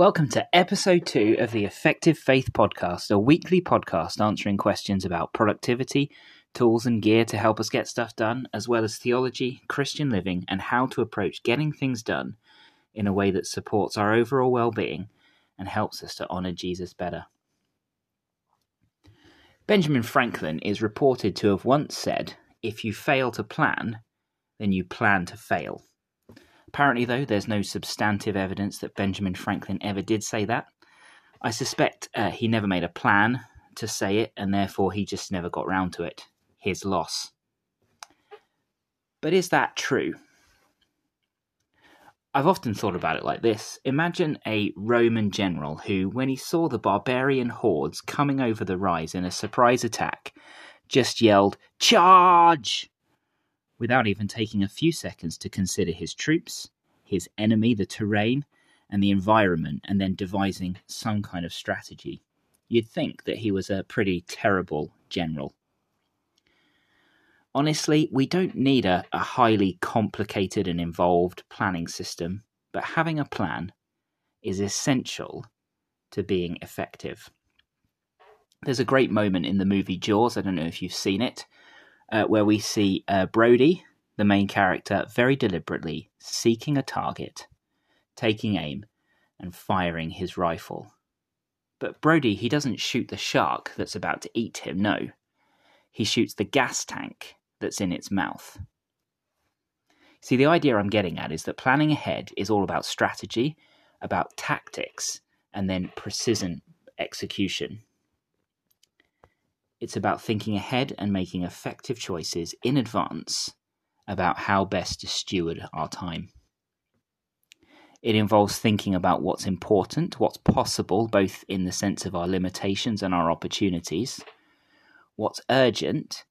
Welcome to episode two of the Effective Faith Podcast, a weekly podcast answering questions about productivity, tools and gear to help us get stuff done, as well as theology, Christian living, and how to approach getting things done in a way that supports our overall well being and helps us to honour Jesus better. Benjamin Franklin is reported to have once said, If you fail to plan, then you plan to fail. Apparently, though, there's no substantive evidence that Benjamin Franklin ever did say that. I suspect uh, he never made a plan to say it, and therefore he just never got round to it. His loss. But is that true? I've often thought about it like this. Imagine a Roman general who, when he saw the barbarian hordes coming over the rise in a surprise attack, just yelled, Charge! Without even taking a few seconds to consider his troops, his enemy, the terrain, and the environment, and then devising some kind of strategy. You'd think that he was a pretty terrible general. Honestly, we don't need a, a highly complicated and involved planning system, but having a plan is essential to being effective. There's a great moment in the movie Jaws, I don't know if you've seen it, uh, where we see uh, Brody, the main character, very deliberately seeking a target, taking aim, and firing his rifle. But Brody, he doesn't shoot the shark that's about to eat him, no. He shoots the gas tank that's in its mouth. See, the idea I'm getting at is that planning ahead is all about strategy, about tactics, and then precision execution. It's about thinking ahead and making effective choices in advance about how best to steward our time. It involves thinking about what's important, what's possible, both in the sense of our limitations and our opportunities, what's urgent,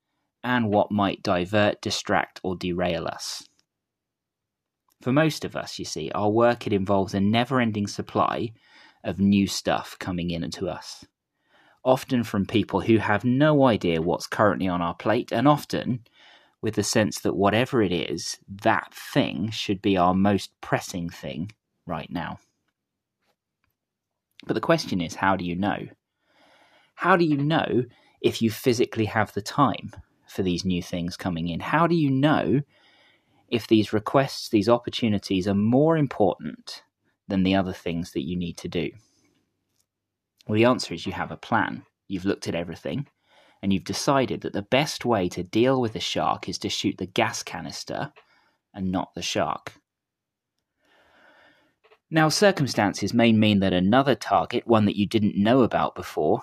and what might divert, distract, or derail us. For most of us, you see, our work it involves a never ending supply of new stuff coming in to us often from people who have no idea what's currently on our plate, and often with the sense that whatever it is, that thing should be our most pressing thing right now. But the question is how do you know? How do you know if you physically have the time for these new things coming in? How do you know if these requests, these opportunities are more important than the other things that you need to do? Well, the answer is you have a plan. You've looked at everything, and you've decided that the best way to deal with the shark is to shoot the gas canister and not the shark. Now, circumstances may mean that another target, one that you didn't know about before,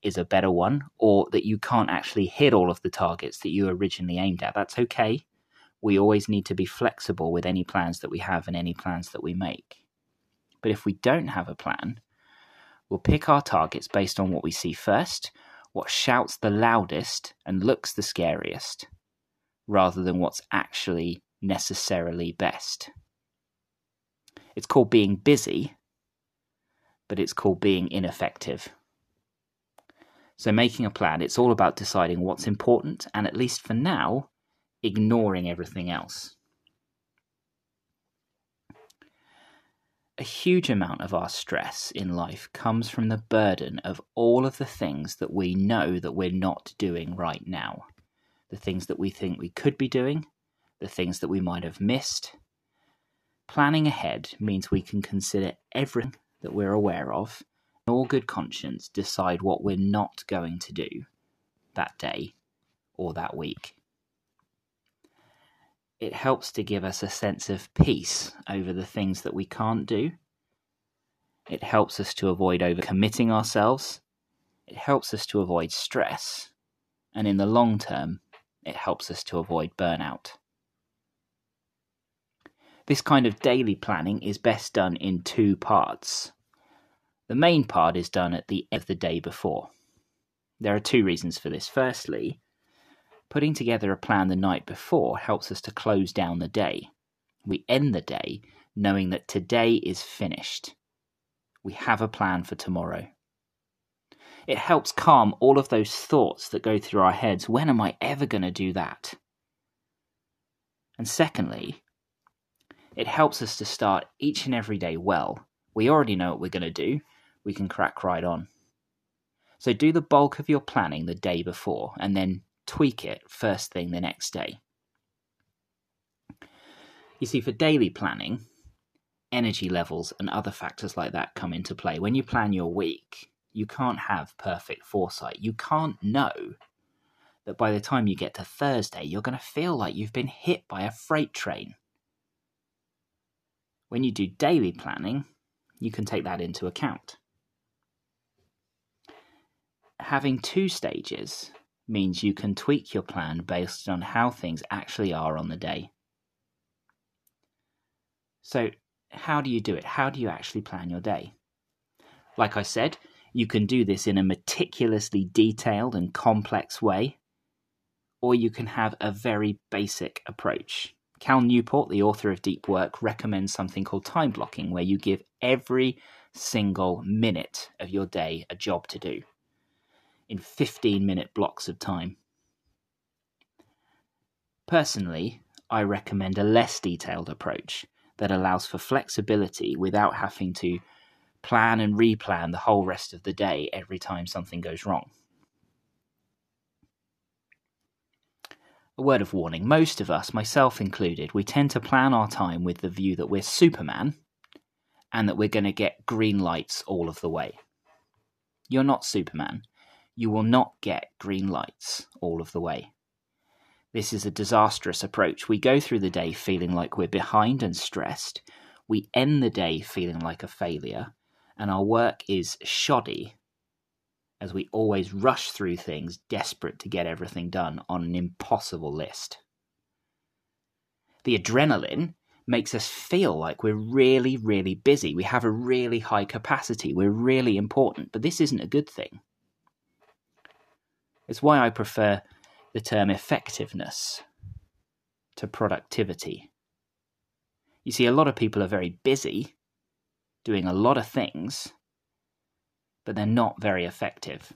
is a better one, or that you can't actually hit all of the targets that you originally aimed at. That's okay. We always need to be flexible with any plans that we have and any plans that we make. But if we don't have a plan, We'll pick our targets based on what we see first, what shouts the loudest and looks the scariest, rather than what's actually necessarily best. It's called being busy, but it's called being ineffective. So, making a plan, it's all about deciding what's important and, at least for now, ignoring everything else. A huge amount of our stress in life comes from the burden of all of the things that we know that we're not doing right now. The things that we think we could be doing, the things that we might have missed. Planning ahead means we can consider everything that we're aware of, in all good conscience decide what we're not going to do that day or that week it helps to give us a sense of peace over the things that we can't do. It helps us to avoid overcommitting ourselves. It helps us to avoid stress. And in the long term, it helps us to avoid burnout. This kind of daily planning is best done in two parts. The main part is done at the end of the day before. There are two reasons for this. Firstly, Putting together a plan the night before helps us to close down the day. We end the day knowing that today is finished. We have a plan for tomorrow. It helps calm all of those thoughts that go through our heads. When am I ever going to do that? And secondly, it helps us to start each and every day well We already know what we're going to do. We can crack right on. So do the bulk of your planning the day before and then tweak it first thing the next day. You see, for daily planning, energy levels and other factors like that come into play. When you plan your week, you can't have perfect foresight. You can't know that by the time you get to Thursday, you're going to feel like you've been hit by a freight train. When you do daily planning, you can take that into account. Having two stages means you can tweak your plan based on how things actually are on the day. So, how do you do it? How do you actually plan your day? Like I said, you can do this in a meticulously detailed and complex way, or you can have a very basic approach. Cal Newport, the author of Deep Work, recommends something called time blocking, where you give every single minute of your day a job to do in 15 minute blocks of time. Personally, I recommend a less detailed approach that allows for flexibility without having to plan and replan the whole rest of the day every time something goes wrong. A word of warning most of us, myself included, we tend to plan our time with the view that we're Superman and that we're going to get green lights all of the way. You're not Superman. You will not get green lights all of the way. This is a disastrous approach. We go through the day feeling like we're behind and stressed. We end the day feeling like a failure. And our work is shoddy as we always rush through things, desperate to get everything done on an impossible list. The adrenaline makes us feel like we're really, really busy. We have a really high capacity. We're really important. But this isn't a good thing. It's why I prefer the term effectiveness to productivity. You see, a lot of people are very busy doing a lot of things, but they're not very effective.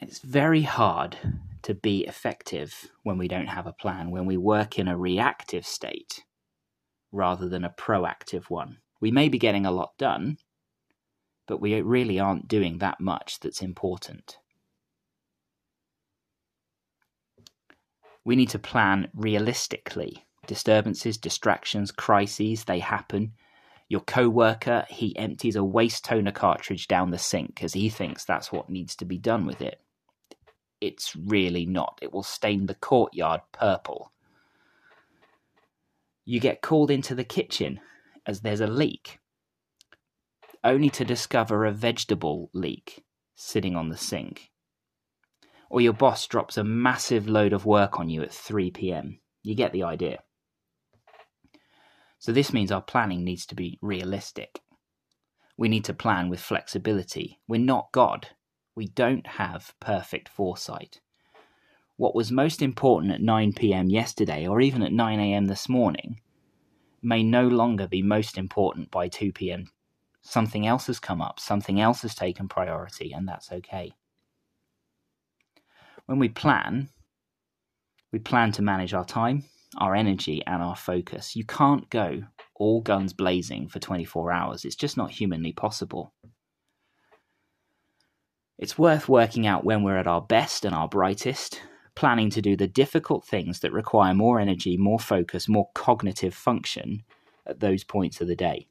It's very hard to be effective when we don't have a plan, when we work in a reactive state rather than a proactive one. We may be getting a lot done, but we really aren't doing that much that's important. We need to plan realistically. Disturbances, distractions, crises, they happen. Your co worker, he empties a waste toner cartridge down the sink because he thinks that's what needs to be done with it. It's really not. It will stain the courtyard purple. You get called into the kitchen as there's a leak, only to discover a vegetable leek sitting on the sink or your boss drops a massive load of work on you at 3 pm. You get the idea. So, this means our planning needs to be realistic. We need to plan with flexibility. We're not God. We don't have perfect foresight. What was most important at 9 pm yesterday, or even at 9 am this morning, may no longer be most important by 2 pm. Something else has come up, something else has taken priority, and that's okay when we plan, we plan to manage our time, our energy, and our focus. You can't go all guns blazing for 24 hours. It's just not humanly possible. It's worth working out when we're at our best and our brightest, planning to do the difficult things that require more energy, more focus, more cognitive function at those points of the day.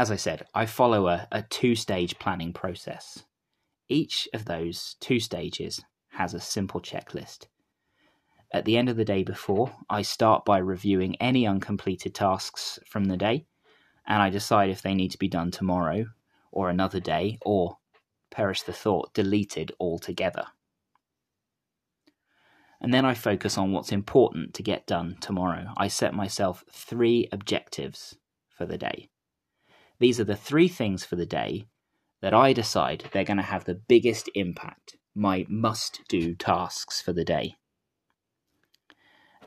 As I said, I follow a, a two stage planning process. Each of those two stages has a simple checklist. At the end of the day before, I start by reviewing any uncompleted tasks from the day, and I decide if they need to be done tomorrow or another day, or, perish the thought, deleted altogether. And then I focus on what's important to get done tomorrow. I set myself three objectives for the day. These are the three things for the day that I decide they're going to have the biggest impact, my must do tasks for the day.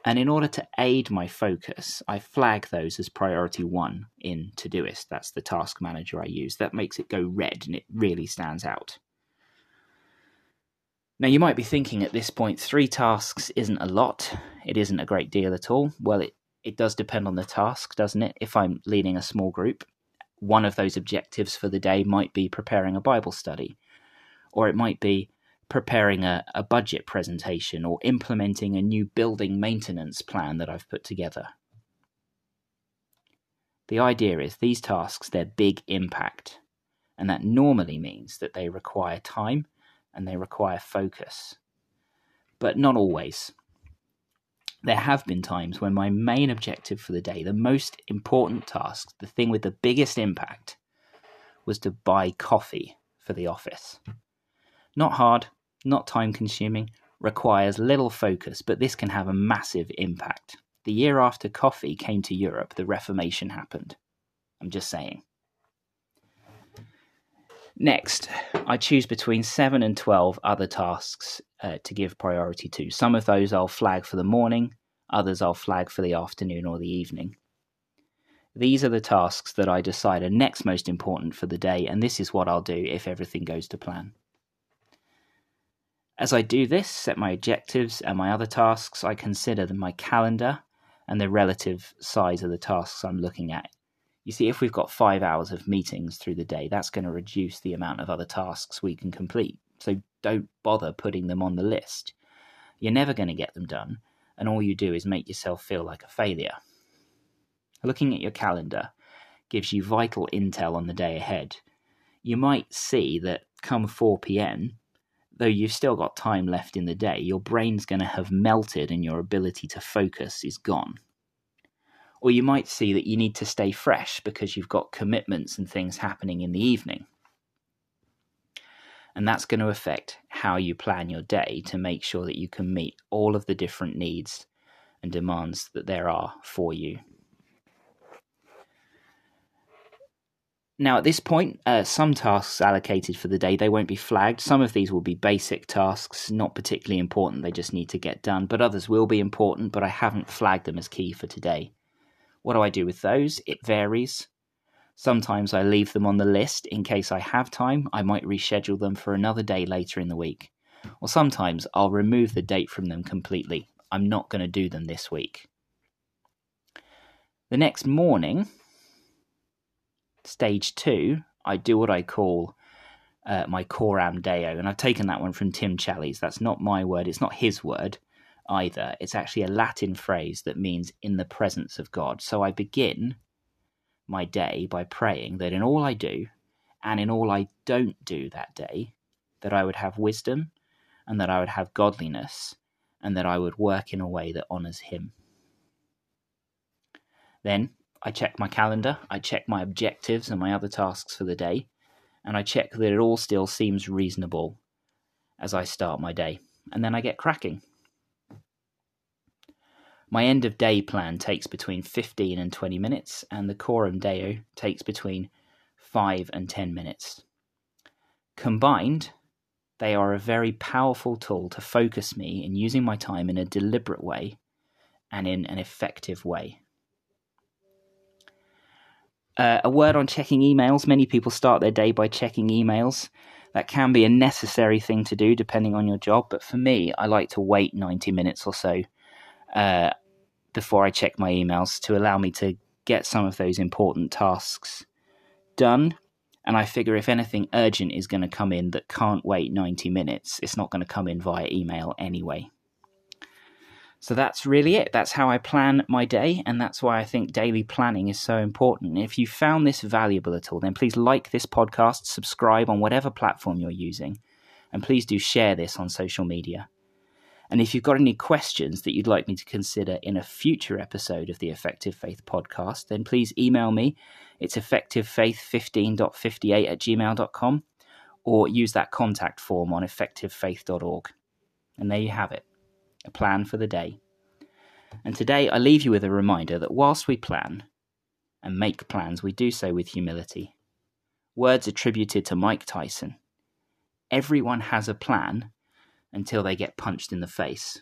And in order to aid my focus, I flag those as priority one in Todoist. That's the task manager I use. That makes it go red and it really stands out. Now, you might be thinking at this point, three tasks isn't a lot. It isn't a great deal at all. Well, it, it does depend on the task, doesn't it? If I'm leading a small group, one of those objectives for the day might be preparing a Bible study, or it might be preparing a, a budget presentation or implementing a new building maintenance plan that I've put together. The idea is these tasks, they're big impact, and that normally means that they require time and they require focus. But not always. There have been times when my main objective for the day, the most important task, the thing with the biggest impact, was to buy coffee for the office. Not hard, not time consuming, requires little focus, but this can have a massive impact. The year after coffee came to Europe, the Reformation happened. I'm just saying. Next, I choose between 7 and 12 other tasks uh, to give priority to. Some of those I'll flag for the morning, others I'll flag for the afternoon or the evening. These are the tasks that I decide are next most important for the day, and this is what I'll do if everything goes to plan. As I do this, set my objectives and my other tasks, I consider my calendar and the relative size of the tasks I'm looking at you see, if we've got five hours of meetings through the day, that's going to reduce the amount of other tasks we can complete. So don't bother putting them on the list. You're never going to get them done, and all you do is make yourself feel like a failure. Looking at your calendar gives you vital intel on the day ahead. You might see that come 4 pm, though you've still got time left in the day, your brain's going to have melted and your ability to focus is gone. Or you might see that you need to stay fresh because you've got commitments and things happening in the evening. And that's going to affect how you plan your day to make sure that you can meet all of the different needs and demands that there are for you. Now, at this point, uh, some tasks allocated for the day they won't be flagged. Some of these will be basic tasks, not particularly important. They just need to get done. But others will be important. But I haven't flagged them as key for today. What do I do with those? It varies. Sometimes I leave them on the list in case I have time. I might reschedule them for another day later in the week. Or sometimes I'll remove the date from them completely. I'm not going to do them this week. The next morning, stage two, I do what I call uh, my Coram Deo. And I've taken that one from Tim Challies. That's not my word, it's not his word either. It's actually a Latin phrase that means in the presence of God. So I begin my day by praying that in all I do and in all I don't do that day, that I would have wisdom and that I would have godliness and that I would work in a way that honors Him. Then I check my calendar, I check my objectives and my other tasks for the day, and I check that it all still seems reasonable as I start my day. And then I get cracking. My end of day plan takes between 15 and 20 minutes, and the Coram Deo takes between 5 and 10 minutes. Combined, they are a very powerful tool to focus me in using my time in a deliberate way and in an effective way. Uh, a word on checking emails. Many people start their day by checking emails. That can be a necessary thing to do depending on your job, but for me, I like to wait 90 minutes or so uh, before I check my emails to allow me to get some of those important tasks done. And I figure if anything urgent is going to come in that can't wait 90 minutes, it's not going to come in via email anyway. So that's really it. That's how I plan my day, and that's why I think daily planning is so important. If you found this valuable at all, then please like this podcast, subscribe on whatever platform you're using, and please do share this on social media. And if you've got any questions that you'd like me to consider in a future episode of the Effective Faith podcast, then please email me. It's effectivefaith15.58 at gmail.com or use that contact form on effectivefaith.org. And there you have it a plan for the day. And today I leave you with a reminder that whilst we plan and make plans, we do so with humility. Words attributed to Mike Tyson. Everyone has a plan until they get punched in the face.